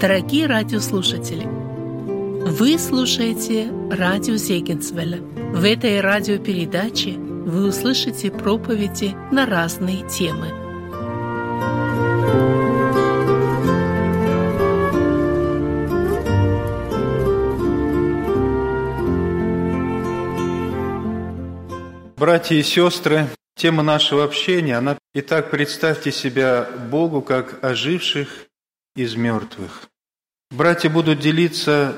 Дорогие радиослушатели, вы слушаете радио Зегенсвелля. В этой радиопередаче вы услышите проповеди на разные темы. Братья и сестры, тема нашего общения, она Итак, представьте себя Богу как оживших из мертвых. Братья будут делиться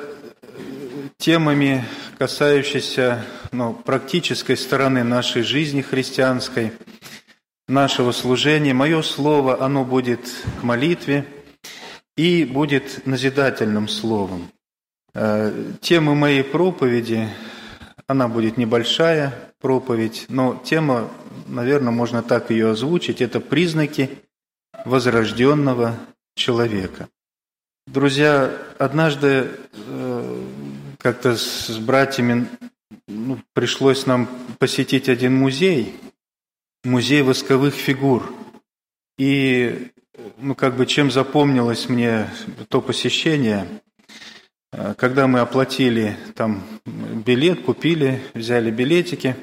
темами, касающимися ну, практической стороны нашей жизни христианской, нашего служения. Мое слово, оно будет к молитве и будет назидательным словом. Э, тема моей проповеди, она будет небольшая проповедь, но тема, наверное, можно так ее озвучить, это признаки возрожденного человека. Друзья, однажды э, как-то с братьями ну, пришлось нам посетить один музей, музей восковых фигур. И ну, как бы чем запомнилось мне то посещение, э, когда мы оплатили там билет, купили, взяли билетики,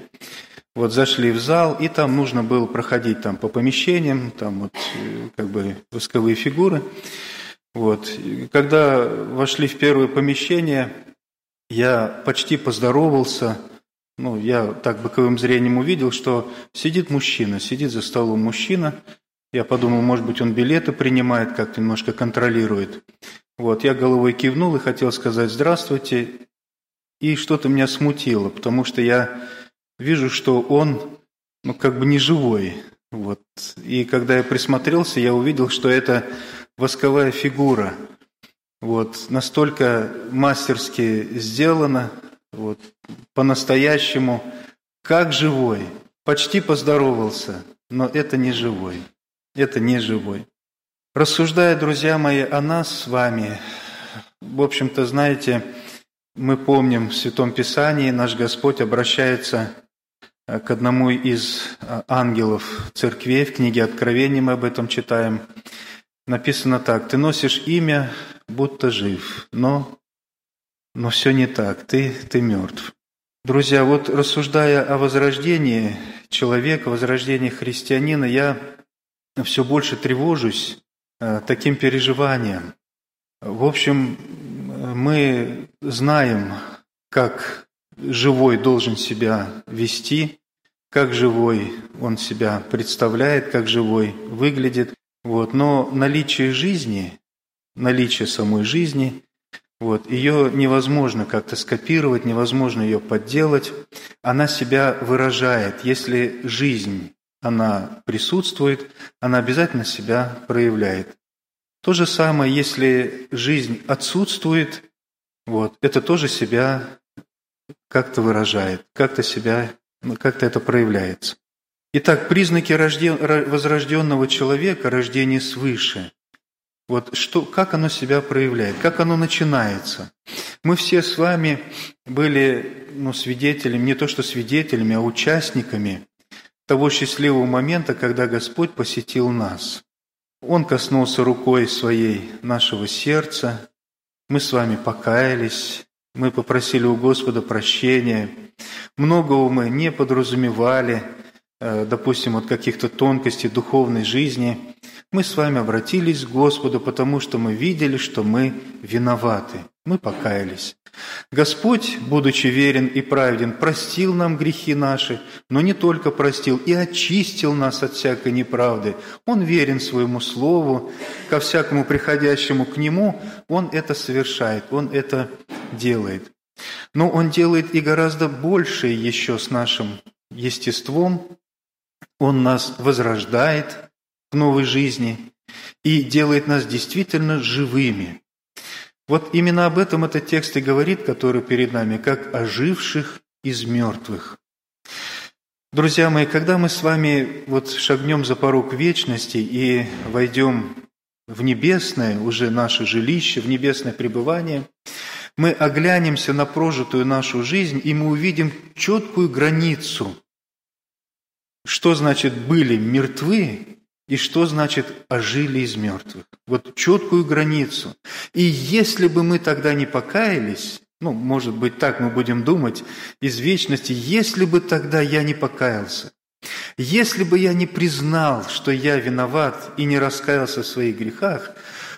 вот зашли в зал, и там нужно было проходить там по помещениям, там вот э, как бы восковые фигуры. Вот. когда вошли в первое помещение, я почти поздоровался, ну, я так боковым зрением увидел, что сидит мужчина, сидит за столом мужчина. Я подумал, может быть, он билеты принимает, как-то немножко контролирует. Вот, я головой кивнул и хотел сказать «здравствуйте», и что-то меня смутило, потому что я вижу, что он, ну, как бы не живой. Вот. И когда я присмотрелся, я увидел, что это восковая фигура. Вот, настолько мастерски сделано, вот, по-настоящему, как живой. Почти поздоровался, но это не живой. Это не живой. Рассуждая, друзья мои, о нас с вами, в общем-то, знаете, мы помним в Святом Писании, наш Господь обращается к одному из э, ангелов церквей, в книге Откровения мы об этом читаем – написано так, ты носишь имя, будто жив, но, но все не так, ты, ты мертв. Друзья, вот рассуждая о возрождении человека, возрождении христианина, я все больше тревожусь э, таким переживанием. В общем, мы знаем, как живой должен себя вести, как живой он себя представляет, как живой выглядит. Вот, но наличие жизни, наличие самой жизни, вот, ее невозможно как-то скопировать, невозможно ее подделать. Она себя выражает. Если жизнь, она присутствует, она обязательно себя проявляет. То же самое, если жизнь отсутствует, вот, это тоже себя как-то выражает, как-то себя, как-то это проявляется. Итак, признаки возрожденного человека, рождения свыше. Вот что, как оно себя проявляет, как оно начинается. Мы все с вами были ну, свидетелями, не то что свидетелями, а участниками того счастливого момента, когда Господь посетил нас. Он коснулся рукой своей нашего сердца, мы с вами покаялись, мы попросили у Господа прощения, многого мы не подразумевали – Э, допустим, от каких-то тонкостей духовной жизни, мы с вами обратились к Господу, потому что мы видели, что мы виноваты, мы покаялись. Господь, будучи верен и праведен, простил нам грехи наши, но не только простил, и очистил нас от всякой неправды. Он верен своему Слову, ко всякому приходящему к Нему, Он это совершает, Он это делает. Но Он делает и гораздо большее еще с нашим естеством, он нас возрождает к новой жизни и делает нас действительно живыми. Вот именно об этом этот текст и говорит, который перед нами, как оживших из мертвых. Друзья мои, когда мы с вами вот шагнем за порог вечности и войдем в небесное, уже наше жилище, в небесное пребывание, мы оглянемся на прожитую нашу жизнь, и мы увидим четкую границу – что значит «были мертвы» и что значит «ожили из мертвых». Вот четкую границу. И если бы мы тогда не покаялись, ну, может быть, так мы будем думать из вечности, если бы тогда я не покаялся, если бы я не признал, что я виноват и не раскаялся в своих грехах,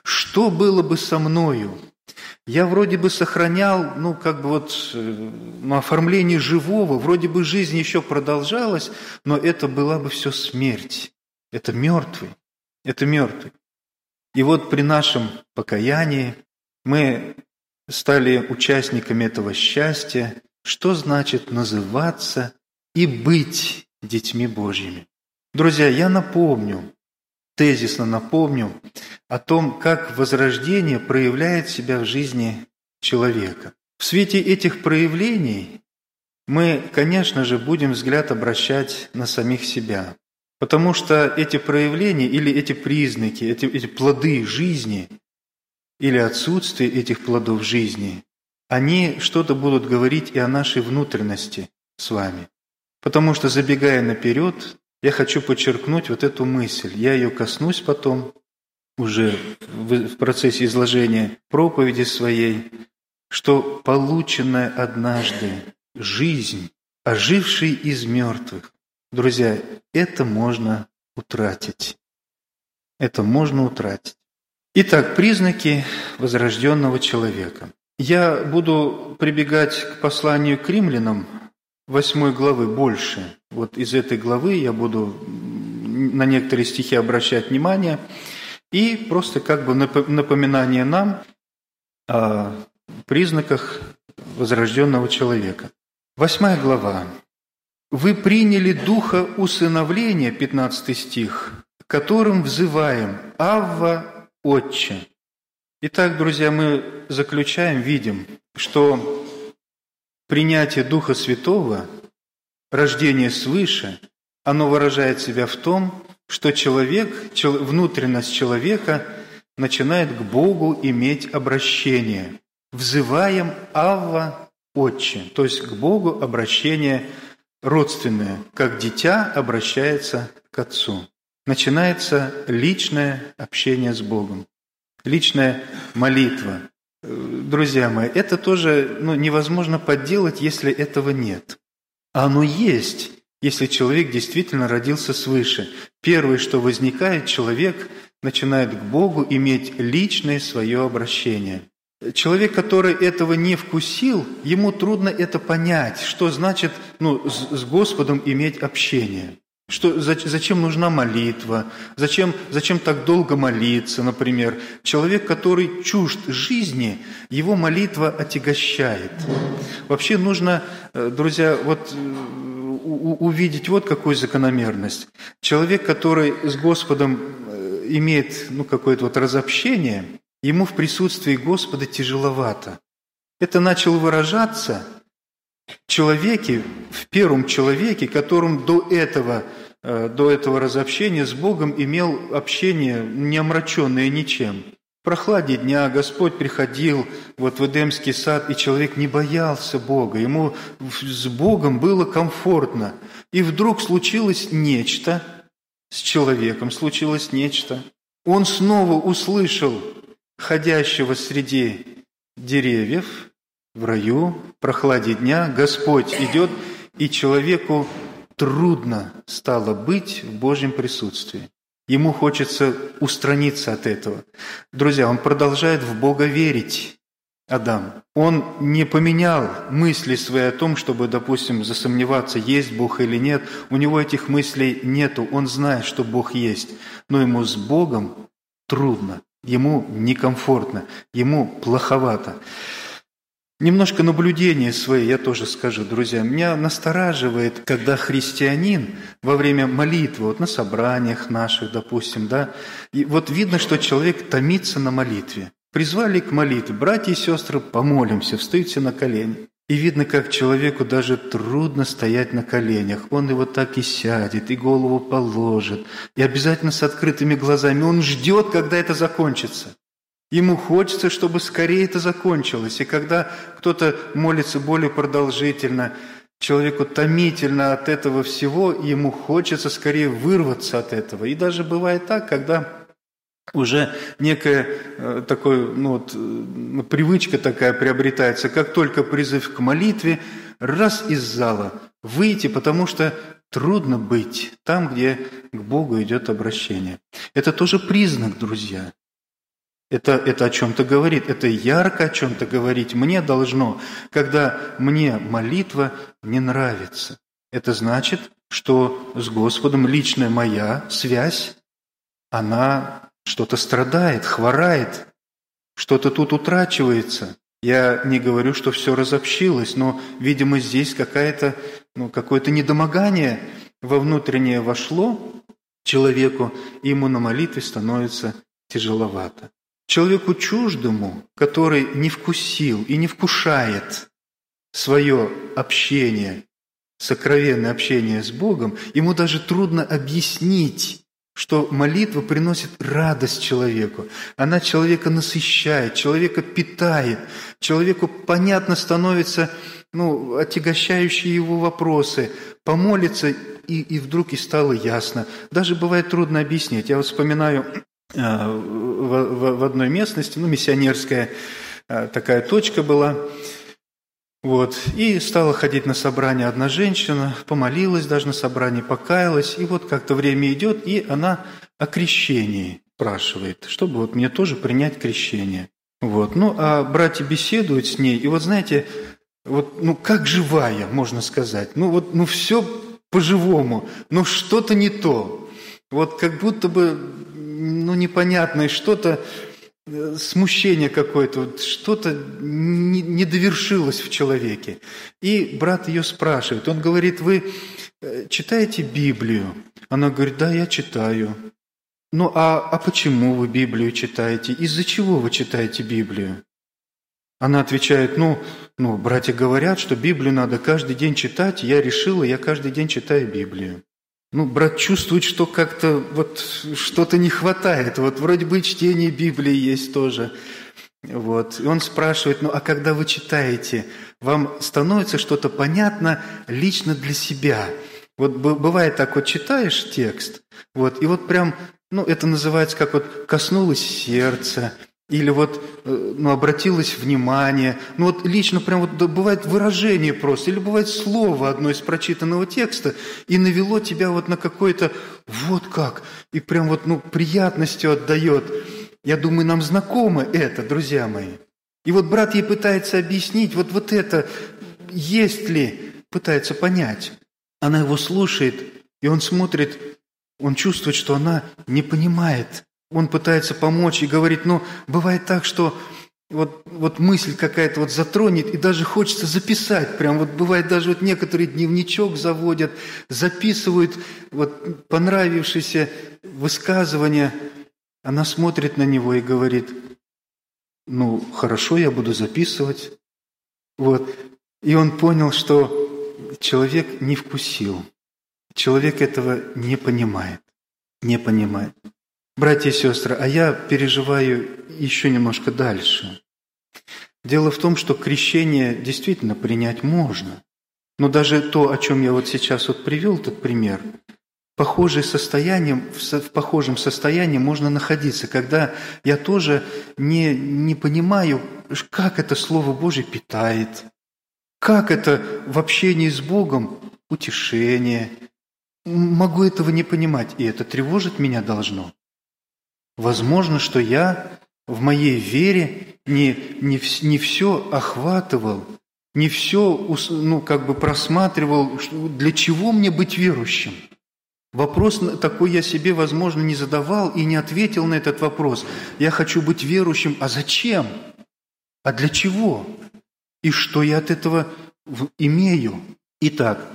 что было бы со мною? Я вроде бы сохранял, ну, как бы вот, ну, оформление живого, вроде бы жизнь еще продолжалась, но это была бы все смерть. Это мертвый, это мертвый. И вот при нашем покаянии мы стали участниками этого счастья, что значит называться и быть детьми Божьими. Друзья, я напомню, тезисно напомню о том, как возрождение проявляет себя в жизни человека. В свете этих проявлений мы, конечно же, будем взгляд обращать на самих себя. Потому что эти проявления или эти признаки, эти, эти плоды жизни или отсутствие этих плодов жизни, они что-то будут говорить и о нашей внутренности с вами. Потому что, забегая наперед, я хочу подчеркнуть вот эту мысль. Я ее коснусь потом, уже в процессе изложения проповеди своей, что полученная однажды жизнь, оживший из мертвых, друзья, это можно утратить. Это можно утратить. Итак, признаки возрожденного человека. Я буду прибегать к посланию к римлянам, 8 главы больше. Вот из этой главы я буду на некоторые стихи обращать внимание. И просто как бы напоминание нам о признаках возрожденного человека. Восьмая глава. «Вы приняли духа усыновления», 15 стих, «которым взываем «Авва, Отче». Итак, друзья, мы заключаем, видим, что принятие Духа Святого, рождение свыше, оно выражает себя в том, что человек, внутренность человека начинает к Богу иметь обращение. Взываем Авва Отче, то есть к Богу обращение родственное, как дитя обращается к Отцу. Начинается личное общение с Богом, личная молитва, друзья мои, это тоже ну, невозможно подделать, если этого нет. А оно есть, если человек действительно родился свыше. Первое, что возникает, человек начинает к Богу иметь личное свое обращение. Человек, который этого не вкусил, ему трудно это понять, что значит ну, с Господом иметь общение. Что, зачем нужна молитва? Зачем, зачем так долго молиться, например? Человек, который чужд жизни, его молитва отягощает. Вообще нужно, э, друзья, вот э, увидеть вот какую закономерность. Человек, который с Господом э, имеет ну, какое-то вот разобщение, ему в присутствии Господа тяжеловато. Это начал выражаться – человеке, в первом человеке, которым до этого, э, до этого разобщения с Богом имел общение не омраченное ничем. В прохладе дня Господь приходил вот в Эдемский сад, и человек не боялся Бога, ему с Богом было комфортно. И вдруг случилось нечто, с человеком случилось нечто. Он снова услышал ходящего среди деревьев, в раю, в прохладе дня, Господь идет, и человеку трудно стало быть в Божьем присутствии. Ему хочется устраниться от этого. Друзья, он продолжает в Бога верить, Адам. Он не поменял мысли свои о том, чтобы, допустим, засомневаться, есть Бог или нет. У него этих мыслей нету. Он знает, что Бог есть. Но ему с Богом трудно, ему некомфортно, ему плоховато. Немножко наблюдения свои я тоже скажу, друзья. Меня настораживает, когда христианин во время молитвы, вот на собраниях наших, допустим, да, и вот видно, что человек томится на молитве. Призвали к молитве, братья и сестры, помолимся, встают на колени. И видно, как человеку даже трудно стоять на коленях. Он его так и сядет, и голову положит, и обязательно с открытыми глазами. Он ждет, когда это закончится. Ему хочется, чтобы скорее это закончилось. И когда кто-то молится более продолжительно, Человеку томительно от этого всего, ему хочется скорее вырваться от этого. И даже бывает так, когда уже некая э, такой, ну вот, э, привычка такая приобретается, как только призыв к молитве, раз из зала выйти, потому что трудно быть там, где к Богу идет обращение. Это тоже признак, друзья. Это, это о чем-то говорит, это ярко о чем-то говорить мне должно, когда мне молитва не нравится. Это значит, что с Господом личная моя связь, она что-то страдает, хворает, что-то тут утрачивается. Я не говорю, что все разобщилось, но, видимо, здесь какая-то, ну, какое-то недомогание во внутреннее вошло человеку, и ему на молитве становится тяжеловато. Человеку чуждому, который не вкусил и не вкушает свое общение, сокровенное общение с Богом, ему даже трудно объяснить, что молитва приносит радость человеку. Она человека насыщает, человека питает, человеку понятно становится ну, отягощающие его вопросы, помолиться, и, и вдруг и стало ясно. Даже бывает трудно объяснить. Я вот вспоминаю Э, в, в одной местности, ну, миссионерская э, такая точка была. Вот. И стала ходить на собрание одна женщина, помолилась даже на собрании, покаялась. И вот как-то время идет, и она о крещении спрашивает, чтобы вот мне тоже принять крещение. Вот. Ну, а братья беседуют с ней, и вот знаете, вот, ну, как живая, можно сказать. Ну, вот, ну, все по-живому, но что-то не то. Вот как будто бы ну, непонятное, что-то, смущение какое-то, вот что-то не, не довершилось в человеке. И брат ее спрашивает, он говорит, вы э, читаете Библию? Она говорит, да, я читаю. Ну, а, а почему вы Библию читаете? Из-за чего вы читаете Библию? Она отвечает, ну, ну, братья говорят, что Библию надо каждый день читать, я решила, я каждый день читаю Библию. Ну, брат чувствует, что как-то вот что-то не хватает. Вот вроде бы чтение Библии есть тоже. Вот. И он спрашивает, ну а когда вы читаете, вам становится что-то понятно лично для себя? Вот бывает так, вот читаешь текст, вот, и вот прям, ну это называется как вот коснулось сердца, или вот э, ну, обратилось внимание. Ну вот лично прям вот бывает выражение просто, или бывает слово одно из прочитанного текста, и навело тебя вот на какое-то вот как, и прям вот ну, приятностью отдает. Я думаю, нам знакомо это, друзья мои. И вот брат ей пытается объяснить, вот, вот это есть ли, пытается понять. Она его слушает, и он смотрит, он чувствует, что она не понимает – он пытается помочь и говорит, ну, бывает так, что вот, вот мысль какая-то вот затронет, и даже хочется записать. Прям вот бывает даже вот некоторые дневничок заводят, записывают вот понравившееся высказывание. Она смотрит на него и говорит, ну, хорошо, я буду записывать. Вот. И он понял, что человек не вкусил. Человек этого не понимает. Не понимает. Братья и сестры, а я переживаю еще немножко дальше. Дело в том, что крещение действительно принять можно. Но даже то, о чем я вот сейчас вот привел, этот пример, похожее состояние, в похожем состоянии можно находиться, когда я тоже не, не понимаю, как это Слово Божье питает, как это в общении с Богом утешение. Могу этого не понимать, и это тревожит меня должно. Возможно, что я в моей вере не, не, не все охватывал, не все ну, как бы просматривал, для чего мне быть верующим. Вопрос такой я себе, возможно, не задавал и не ответил на этот вопрос. Я хочу быть верующим, а зачем? А для чего? И что я от этого имею? Итак,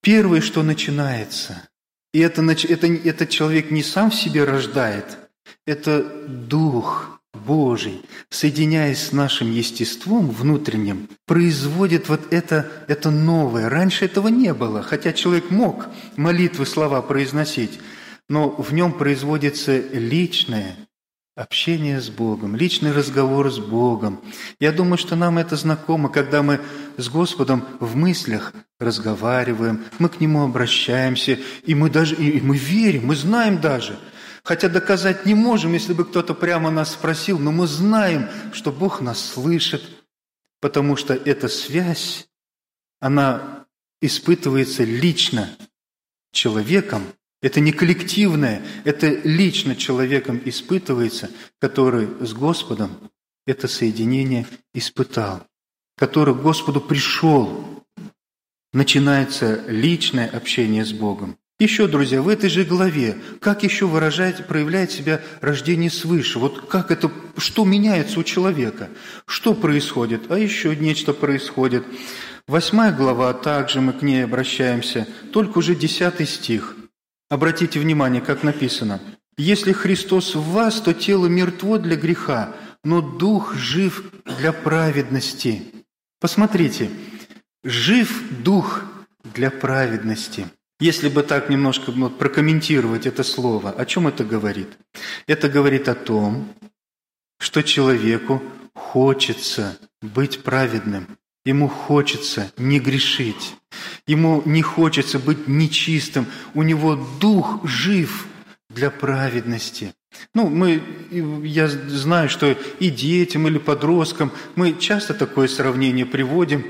первое, что начинается, и это, это, этот человек не сам в себе рождает, это Дух Божий, соединяясь с нашим естеством внутренним, производит вот это, это новое. Раньше этого не было, хотя человек мог молитвы, слова произносить, но в нем производится личное общение с Богом, личный разговор с Богом. Я думаю, что нам это знакомо, когда мы с Господом в мыслях разговариваем, мы к Нему обращаемся, и мы даже, и мы верим, мы знаем даже, хотя доказать не можем, если бы кто-то прямо нас спросил, но мы знаем, что Бог нас слышит, потому что эта связь, она испытывается лично человеком, это не коллективное, это лично человеком испытывается, который с Господом это соединение испытал, который к Господу пришел. Начинается личное общение с Богом. Еще, друзья, в этой же главе, как еще выражает, проявляет себя рождение свыше? Вот как это, что меняется у человека? Что происходит? А еще нечто происходит. Восьмая глава, также мы к ней обращаемся, только уже десятый стих. Обратите внимание, как написано. «Если Христос в вас, то тело мертво для греха, но дух жив для праведности». Посмотрите, жив дух для праведности. Если бы так немножко ну, прокомментировать это слово, о чем это говорит? Это говорит о том, что человеку хочется быть праведным, ему хочется не грешить, ему не хочется быть нечистым, у него дух жив для праведности. Ну, мы, я знаю, что и детям, или подросткам мы часто такое сравнение приводим,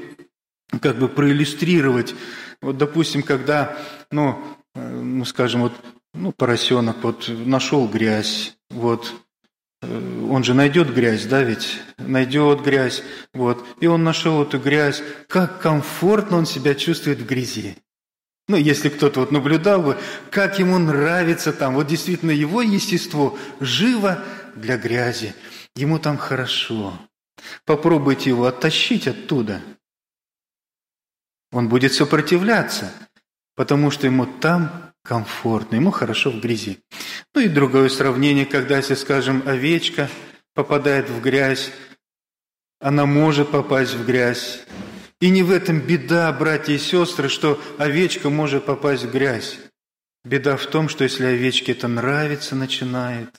как бы проиллюстрировать. Вот, допустим, когда, ну, э, ну скажем, вот, ну, поросенок вот нашел грязь, вот, он же найдет грязь, да, ведь найдет грязь, вот, и он нашел эту грязь, как комфортно он себя чувствует в грязи. Ну, если кто-то вот наблюдал бы, как ему нравится там, вот действительно его естество живо для грязи, ему там хорошо. Попробуйте его оттащить оттуда. Он будет сопротивляться, потому что ему там комфортно, ему хорошо в грязи. Ну и другое сравнение, когда, если, скажем, овечка попадает в грязь, она может попасть в грязь, и не в этом беда, братья и сестры, что овечка может попасть в грязь. Беда в том, что если овечке это нравится, начинает,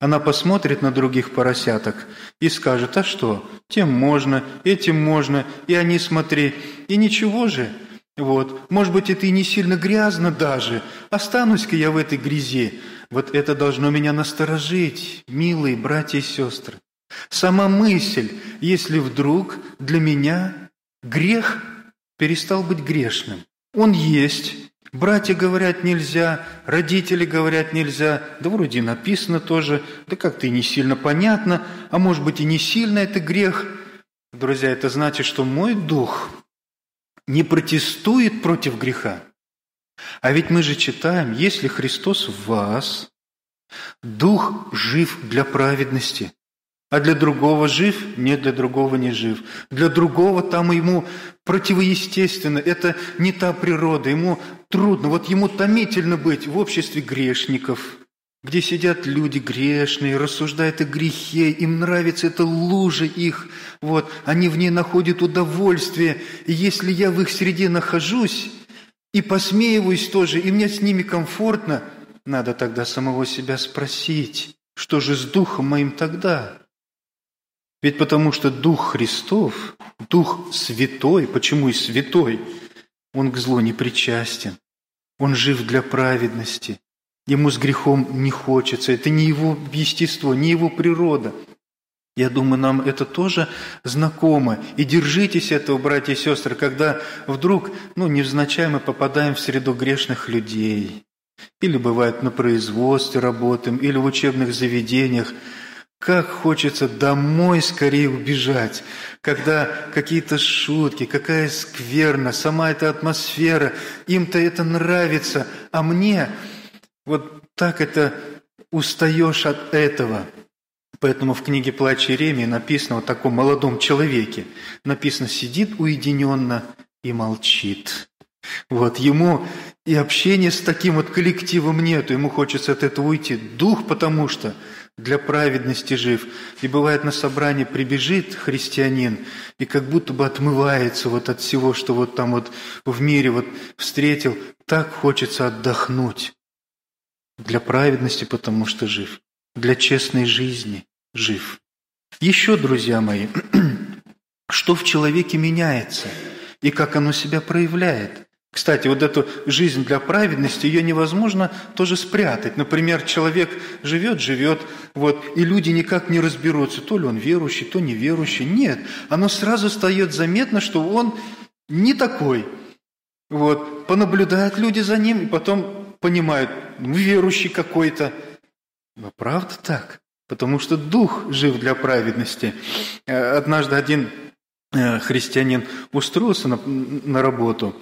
она посмотрит на других поросяток и скажет, а что, тем можно, этим можно, и они смотри, и ничего же. Вот, может быть, это и не сильно грязно даже, останусь-ка я в этой грязи. Вот это должно меня насторожить, милые братья и сестры. Сама мысль, если вдруг для меня Грех перестал быть грешным. Он есть. Братья говорят нельзя, родители говорят нельзя, да вроде написано тоже, да как-то и не сильно понятно, а может быть и не сильно это грех. Друзья, это значит, что мой дух не протестует против греха. А ведь мы же читаем, если Христос в вас, дух жив для праведности. А для другого жив? Нет, для другого не жив. Для другого там ему противоестественно, это не та природа, ему трудно, вот ему томительно быть в обществе грешников, где сидят люди грешные, рассуждают о грехе, им нравится эта лужа их, вот, они в ней находят удовольствие, и если я в их среде нахожусь и посмеиваюсь тоже, и мне с ними комфортно, надо тогда самого себя спросить, что же с духом моим тогда? Ведь потому что Дух Христов, Дух Святой, почему и Святой, Он к злу не причастен. Он жив для праведности. Ему с грехом не хочется. Это не его естество, не его природа. Я думаю, нам это тоже знакомо. И держитесь этого, братья и сестры, когда вдруг, ну, невзначай мы попадаем в среду грешных людей. Или бывает на производстве работаем, или в учебных заведениях. Как хочется домой скорее убежать, когда какие-то шутки, какая скверна, сама эта атмосфера, им-то это нравится, а мне вот так это устаешь от этого. Поэтому в книге «Плач Иеремии» написано о таком молодом человеке. Написано «сидит уединенно и молчит». Вот ему и общения с таким вот коллективом нету, ему хочется от этого уйти. Дух, потому что – для праведности жив. И бывает на собрании прибежит христианин и как будто бы отмывается вот от всего, что вот там вот в мире вот встретил. Так хочется отдохнуть. Для праведности, потому что жив. Для честной жизни жив. Еще, друзья мои, что в человеке меняется и как оно себя проявляет. Кстати, вот эту жизнь для праведности, ее невозможно тоже спрятать. Например, человек живет, живет, вот, и люди никак не разберутся, то ли он верующий, то неверующий. Нет, оно сразу стает заметно, что он не такой. Вот, понаблюдают люди за ним, и потом понимают, ну, верующий какой-то. Но правда так? Потому что дух жив для праведности. Э, однажды один э, христианин устроился на, на работу,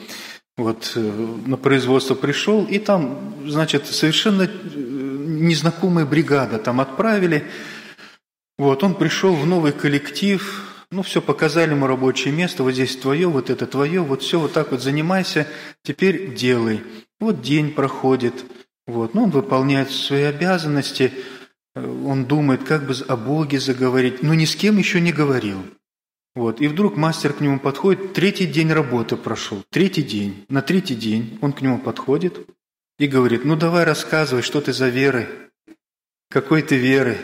вот э, на производство пришел, и там, значит, совершенно незнакомая бригада там отправили. Вот, он пришел в новый коллектив, ну, все, показали ему рабочее место, вот здесь твое, вот это твое, вот все, вот так вот занимайся, теперь делай. Вот день проходит, вот, ну, он выполняет свои обязанности, он думает, как бы о Боге заговорить, но ни с кем еще не говорил. Вот, и вдруг мастер к нему подходит, третий день работы прошел, третий день. На третий день он к нему подходит и говорит, ну давай рассказывай, что ты за веры, какой ты веры.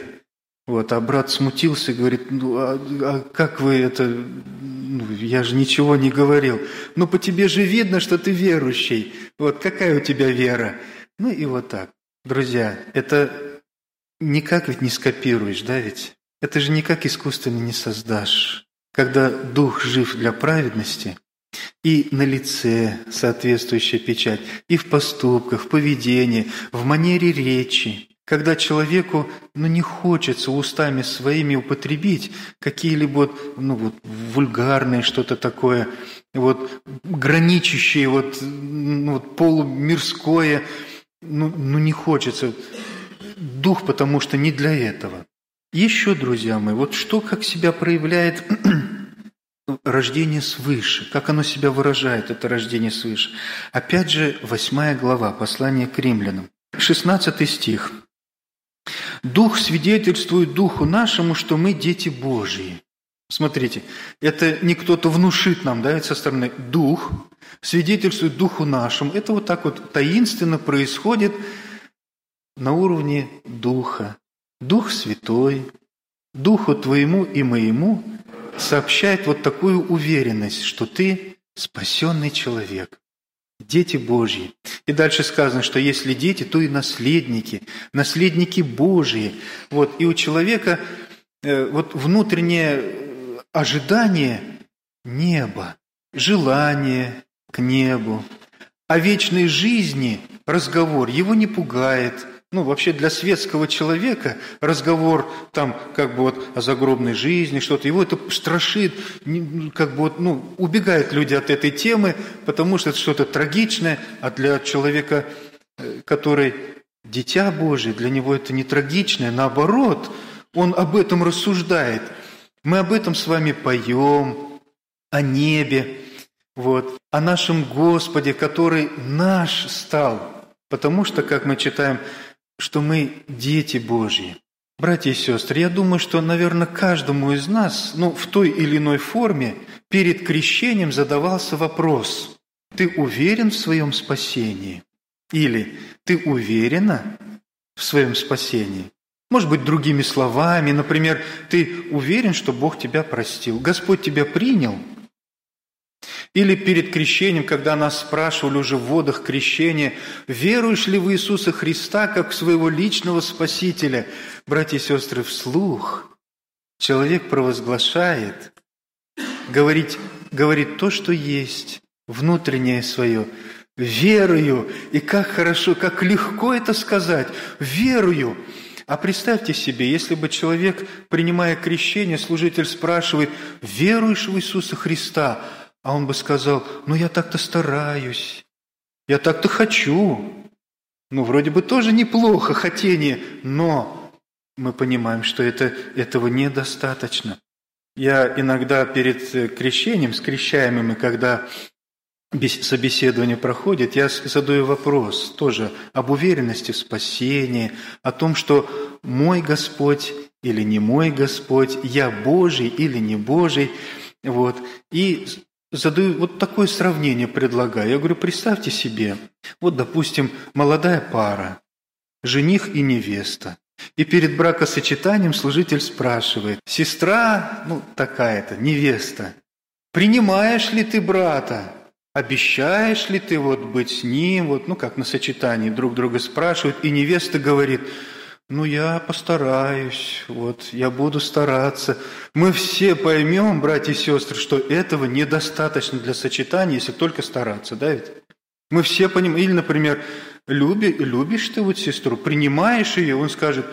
Вот, а брат смутился говорит, ну а, а как вы это, ну, я же ничего не говорил. Ну по тебе же видно, что ты верующий. Вот какая у тебя вера? Ну и вот так. Друзья, это никак ведь не скопируешь, да ведь? Это же никак искусственно не создашь. Когда дух жив для праведности, и на лице соответствующая печать, и в поступках, в поведении, в манере речи, когда человеку ну, не хочется устами своими употребить какие-либо ну, вот, вульгарные что-то такое, вот, граничащее, вот, ну, вот, полумирское, ну, ну не хочется. Дух, потому что не для этого. Еще, друзья мои, вот что как себя проявляет рождение свыше, как оно себя выражает, это рождение свыше. Опять же, восьмая глава, послание к римлянам, 16 стих – Дух свидетельствует Духу нашему, что мы дети Божьи. Смотрите, это не кто-то внушит нам, да, со стороны Дух свидетельствует Духу нашему. Это вот так вот таинственно происходит на уровне Духа. Дух Святой, Духу твоему и моему сообщает вот такую уверенность, что ты спасенный человек. Дети Божьи. И дальше сказано, что если дети, то и наследники, наследники Божьи. Вот, и у человека э, вот внутреннее ожидание неба, желание к небу, о вечной жизни разговор его не пугает – ну, вообще для светского человека разговор там как бы вот о загробной жизни, что-то, его это страшит, как бы вот, ну, убегают люди от этой темы, потому что это что-то трагичное, а для человека, э, который дитя Божие, для него это не трагичное, наоборот, он об этом рассуждает. Мы об этом с вами поем, о небе, вот, о нашем Господе, который наш стал. Потому что, как мы читаем что мы дети Божьи. Братья и сестры, я думаю, что, наверное, каждому из нас, ну, в той или иной форме, перед крещением задавался вопрос, ты уверен в своем спасении? Или ты уверена в своем спасении? Может быть, другими словами, например, ты уверен, что Бог тебя простил, Господь тебя принял – или перед крещением, когда нас спрашивали уже в водах крещения, веруешь ли в Иисуса Христа как своего личного Спасителя? Братья и сестры, вслух человек провозглашает, говорить, говорит то, что есть, внутреннее свое, верую, и как хорошо, как легко это сказать, верую. А представьте себе, если бы человек, принимая крещение, служитель спрашивает, веруешь в Иисуса Христа, а он бы сказал, ну я так-то стараюсь, я так-то хочу. Ну, вроде бы тоже неплохо хотение, но мы понимаем, что это, этого недостаточно. Я иногда перед крещением, с крещаемыми, когда собеседование проходит, я задаю вопрос тоже об уверенности в спасении, о том, что мой Господь или не мой Господь, я Божий или не Божий. Вот. И задаю вот такое сравнение, предлагаю. Я говорю, представьте себе, вот, допустим, молодая пара, жених и невеста. И перед бракосочетанием служитель спрашивает, «Сестра, ну такая-то, невеста, принимаешь ли ты брата? Обещаешь ли ты вот быть с ним?» Вот, ну как на сочетании друг друга спрашивают, и невеста говорит, «Ну я постараюсь, вот, я буду стараться». Мы все поймем, братья и сестры, что этого недостаточно для сочетания, если только стараться, да ведь? Мы все понимаем, или, например, люби, любишь ты вот сестру, принимаешь ее, он скажет,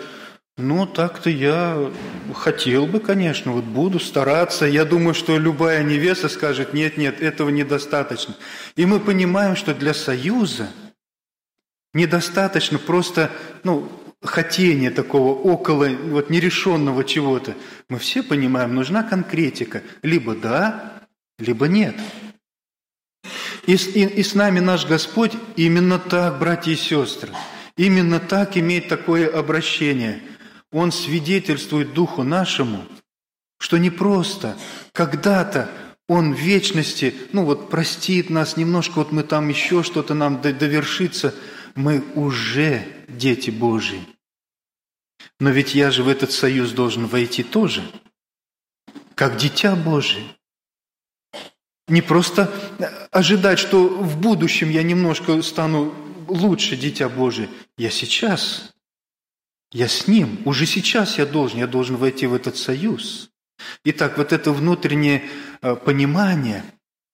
ну, так-то я хотел бы, конечно, вот буду стараться. Я думаю, что любая невеста скажет, нет, нет, этого недостаточно. И мы понимаем, что для союза недостаточно просто, ну, хотения такого около вот нерешенного чего-то. Мы все понимаем, нужна конкретика. Либо да, либо нет. И, и, и с нами наш Господь именно так, братья и сестры, именно так имеет такое обращение. Он свидетельствует Духу нашему, что не просто когда-то Он в вечности, ну вот простит нас немножко, вот мы там еще что-то нам довершится, мы уже дети Божьи. Но ведь я же в этот союз должен войти тоже, как дитя Божие. Не просто ожидать, что в будущем я немножко стану лучше, дитя Божие. Я сейчас, я с Ним, уже сейчас я должен, я должен войти в этот союз. Итак, вот это внутреннее э, понимание,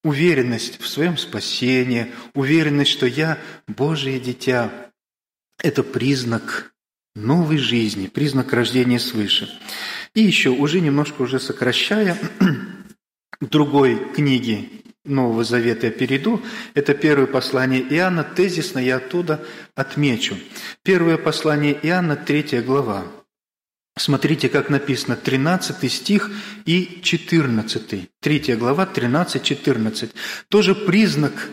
уверенность в своем спасении, уверенность, что я Божие дитя, это признак новой жизни, признак рождения свыше. И еще, уже немножко уже сокращая, другой книги Нового Завета я перейду. Это первое послание Иоанна, тезисно я оттуда отмечу. Первое послание Иоанна, третья глава. Смотрите, как написано, 13 стих и 14. Третья глава, 13-14. Тоже признак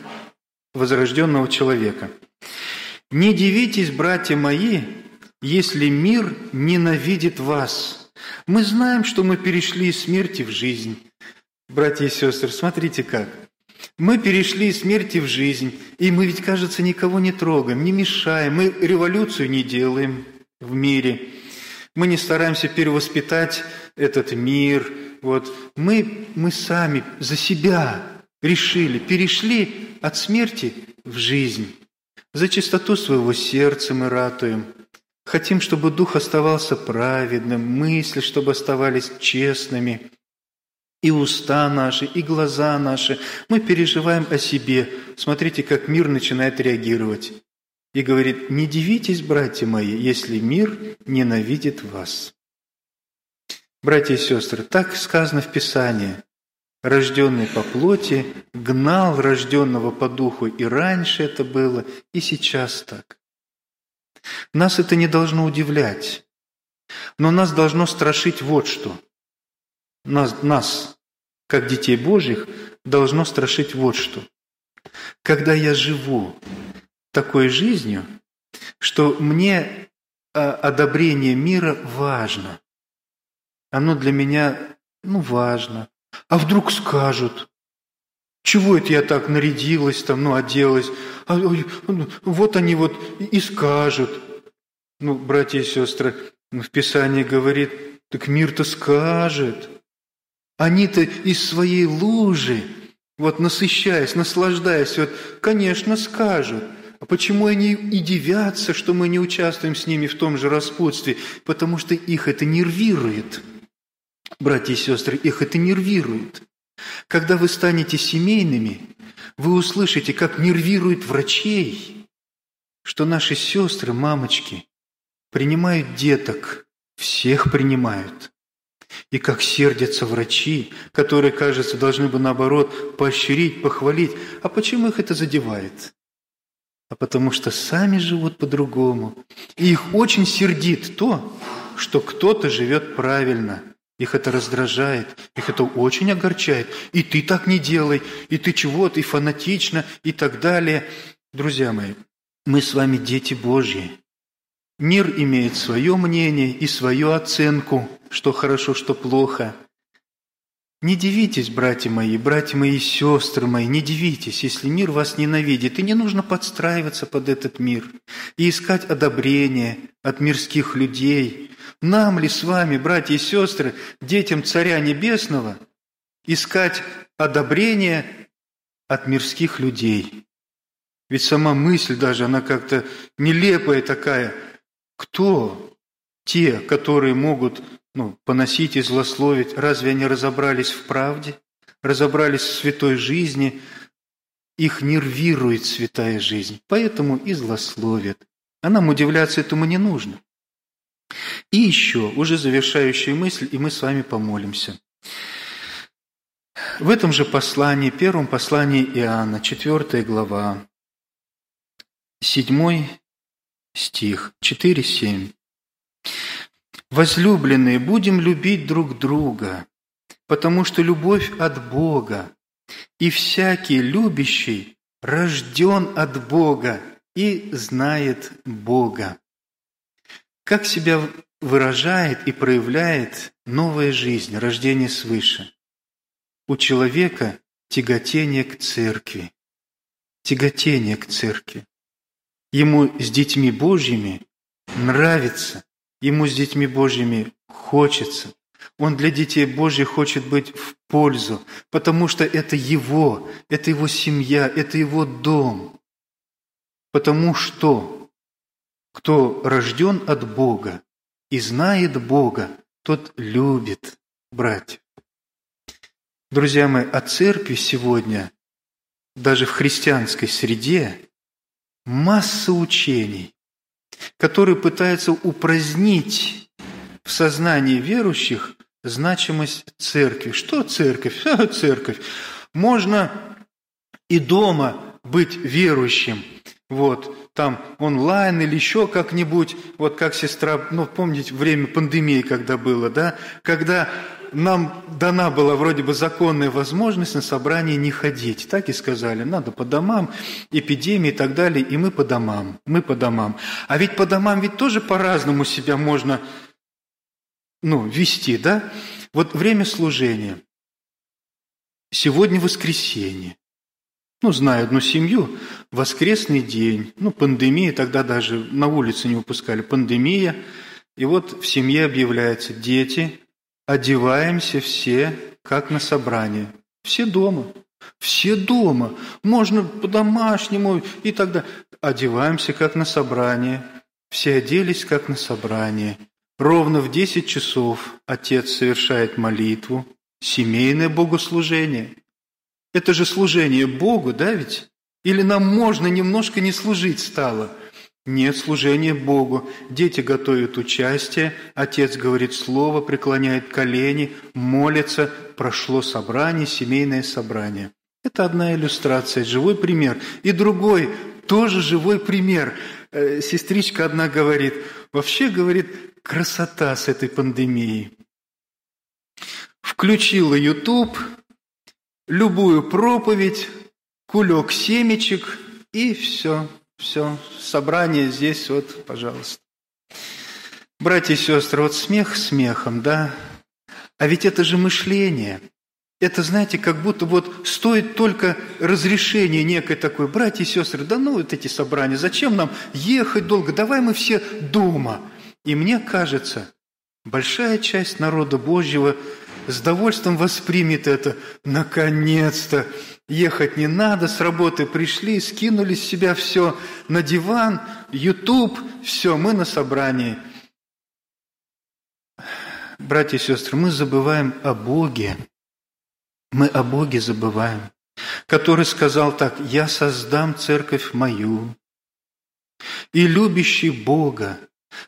возрожденного человека. «Не дивитесь, братья мои, если мир ненавидит вас. Мы знаем, что мы перешли из смерти в жизнь. Братья и сестры, смотрите как. Мы перешли из смерти в жизнь, и мы ведь, кажется, никого не трогаем, не мешаем, мы революцию не делаем в мире, мы не стараемся перевоспитать этот мир. Вот. Мы, мы сами за себя решили, перешли от смерти в жизнь. За чистоту своего сердца мы ратуем. Хотим, чтобы дух оставался праведным, мысли, чтобы оставались честными и уста наши, и глаза наши. Мы переживаем о себе. Смотрите, как мир начинает реагировать. И говорит, не дивитесь, братья мои, если мир ненавидит вас. Братья и сестры, так сказано в Писании. Рожденный по плоти гнал рожденного по духу, и раньше это было, и сейчас так. Нас это не должно удивлять, но нас должно страшить вот что. Нас, нас как детей Божьих, должно страшить вот что. Когда я живу такой жизнью, что мне а, одобрение мира важно. Оно для меня, ну, важно. А вдруг скажут, чего это я так нарядилась, там, ну, оделась? А, вот они вот и скажут. Ну, братья и сестры, в Писании говорит, так мир-то скажет – они-то из своей лужи, вот насыщаясь, наслаждаясь, вот, конечно, скажут. А почему они и дивятся, что мы не участвуем с ними в том же распутстве? Потому что их это нервирует. Братья и сестры, их это нервирует. Когда вы станете семейными, вы услышите, как нервирует врачей, что наши сестры, мамочки, принимают деток, всех принимают – и как сердятся врачи, которые, кажется, должны бы, наоборот, поощрить, похвалить. А почему их это задевает? А потому что сами живут по-другому. И их очень сердит то, что кто-то живет правильно. Их это раздражает, их это очень огорчает. И ты так не делай, и ты чего-то, и фанатично, и так далее. Друзья мои, мы с вами дети Божьи. Мир имеет свое мнение и свою оценку, что хорошо, что плохо. Не дивитесь, братья мои, братья мои, сестры мои, не дивитесь, если мир вас ненавидит, и не нужно подстраиваться под этот мир и искать одобрение от мирских людей. Нам ли с вами, братья и сестры, детям Царя Небесного, искать одобрение от мирских людей? Ведь сама мысль даже, она как-то нелепая такая. Кто те, которые могут ну, поносить и злословить, разве они разобрались в правде, разобрались в святой жизни? Их нервирует святая жизнь, поэтому и злословят. А нам удивляться этому не нужно. И еще, уже завершающая мысль, и мы с вами помолимся. В этом же послании, первом послании Иоанна, 4 глава, 7 стих, 4-7. Возлюбленные, будем любить друг друга, потому что любовь от Бога, и всякий любящий рожден от Бога и знает Бога. Как себя выражает и проявляет новая жизнь, рождение свыше? У человека тяготение к церкви. Тяготение к церкви. Ему с детьми Божьими нравится, Ему с детьми Божьими хочется. Он для детей Божьих хочет быть в пользу, потому что это его, это его семья, это его дом. Потому что кто рожден от Бога и знает Бога, тот любит братьев. Друзья мои, о церкви сегодня, даже в христианской среде, масса учений, который пытается упразднить в сознании верующих значимость церкви. Что церковь? А, церковь. Можно и дома быть верующим. Вот, там онлайн или еще как-нибудь, вот как сестра, ну, помните, время пандемии, когда было, да, когда нам дана была вроде бы законная возможность на собрание не ходить. Так и сказали, надо по домам, эпидемии и так далее, и мы по домам, мы по домам. А ведь по домам ведь тоже по-разному себя можно ну, вести, да? Вот время служения. Сегодня воскресенье. Ну, знаю одну семью, воскресный день, ну, пандемия, тогда даже на улице не выпускали, пандемия. И вот в семье объявляется, дети, одеваемся все, как на собрание. Все дома. Все дома. Можно по-домашнему и тогда. Одеваемся, как на собрание. Все оделись, как на собрание. Ровно в десять часов отец совершает молитву, семейное богослужение. Это же служение Богу, да ведь? Или нам можно немножко не служить стало – нет служения Богу. Дети готовят участие, отец говорит слово, преклоняет колени, молится. Прошло собрание, семейное собрание. Это одна иллюстрация, живой пример. И другой, тоже живой пример. Э, сестричка одна говорит, вообще, говорит, красота с этой пандемией. Включила YouTube, любую проповедь, кулек семечек и все – все, собрание здесь, вот, пожалуйста. Братья и сестры, вот смех смехом, да? А ведь это же мышление. Это, знаете, как будто вот стоит только разрешение некое такое. Братья и сестры, да ну вот эти собрания, зачем нам ехать долго? Давай мы все дома. И мне кажется, большая часть народа Божьего с довольством воспримет это. Наконец-то Ехать не надо, с работы пришли, скинули с себя все на диван, YouTube, все, мы на собрании. Братья и сестры, мы забываем о Боге. Мы о Боге забываем, который сказал так, «Я создам церковь мою». И любящий Бога,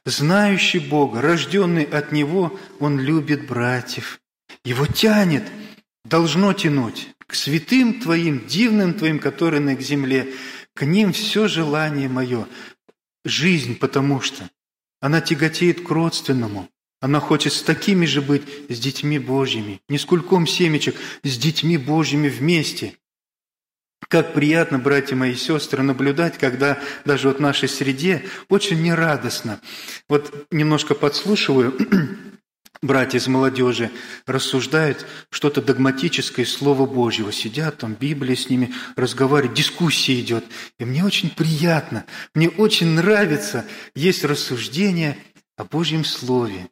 знающий Бога, рожденный от Него, он любит братьев. Его тянет, должно тянуть к святым Твоим, дивным Твоим, которые на земле, к ним все желание мое. Жизнь, потому что она тяготеет к родственному. Она хочет с такими же быть, с детьми Божьими, не с кульком семечек, с детьми Божьими вместе. Как приятно, братья мои и сестры, наблюдать, когда даже вот в нашей среде очень нерадостно. Вот немножко подслушиваю, братья из молодежи рассуждают что-то догматическое Слово Божьего. Сидят там, Библия с ними разговаривает, дискуссия идет. И мне очень приятно, мне очень нравится, есть рассуждение о Божьем Слове.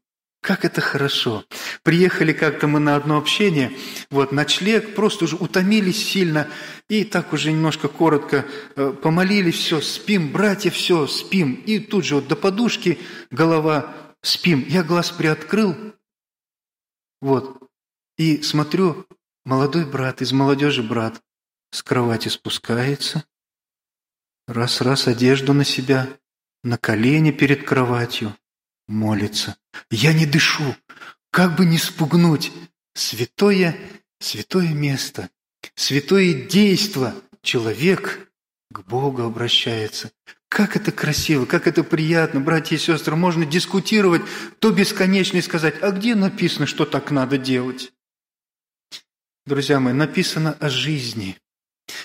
Как это хорошо. Приехали как-то мы на одно общение, вот, ночлег, просто уже утомились сильно, и так уже немножко коротко э, помолились, все, спим, братья, все, спим. И тут же вот до подушки голова, спим. Я глаз приоткрыл, вот, и смотрю, молодой брат, из молодежи брат, с кровати спускается, раз-раз одежду на себя, на колени перед кроватью, молится. Я не дышу, как бы не спугнуть. Святое, святое место, святое действо. Человек к Богу обращается. Как это красиво, как это приятно, братья и сестры. Можно дискутировать то бесконечно и сказать, а где написано, что так надо делать? Друзья мои, написано о жизни,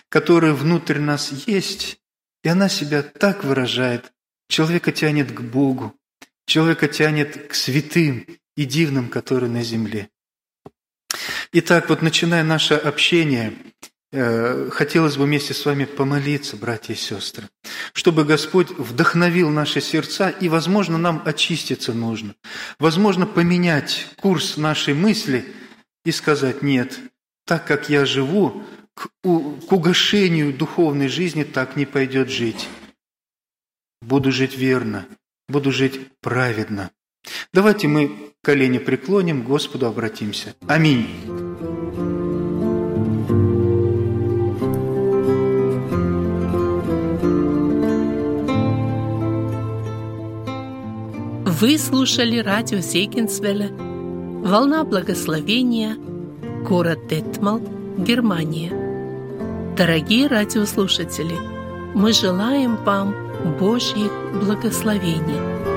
которая внутрь нас есть, и она себя так выражает. Человека тянет к Богу, человека тянет к святым и дивным, которые на земле. Итак, вот начиная наше общение, хотелось бы вместе с вами помолиться, братья и сестры, чтобы Господь вдохновил наши сердца, и, возможно, нам очиститься нужно. Возможно, поменять курс нашей мысли и сказать, нет, так как я живу, к, к угошению духовной жизни так не пойдет жить. Буду жить верно, буду жить праведно. Давайте мы колени преклоним, Господу обратимся. Аминь. Вы слушали радио Зейгенсвелля «Волна благословения», город Детмал, Германия. Дорогие радиослушатели, мы желаем вам Божьих благословений –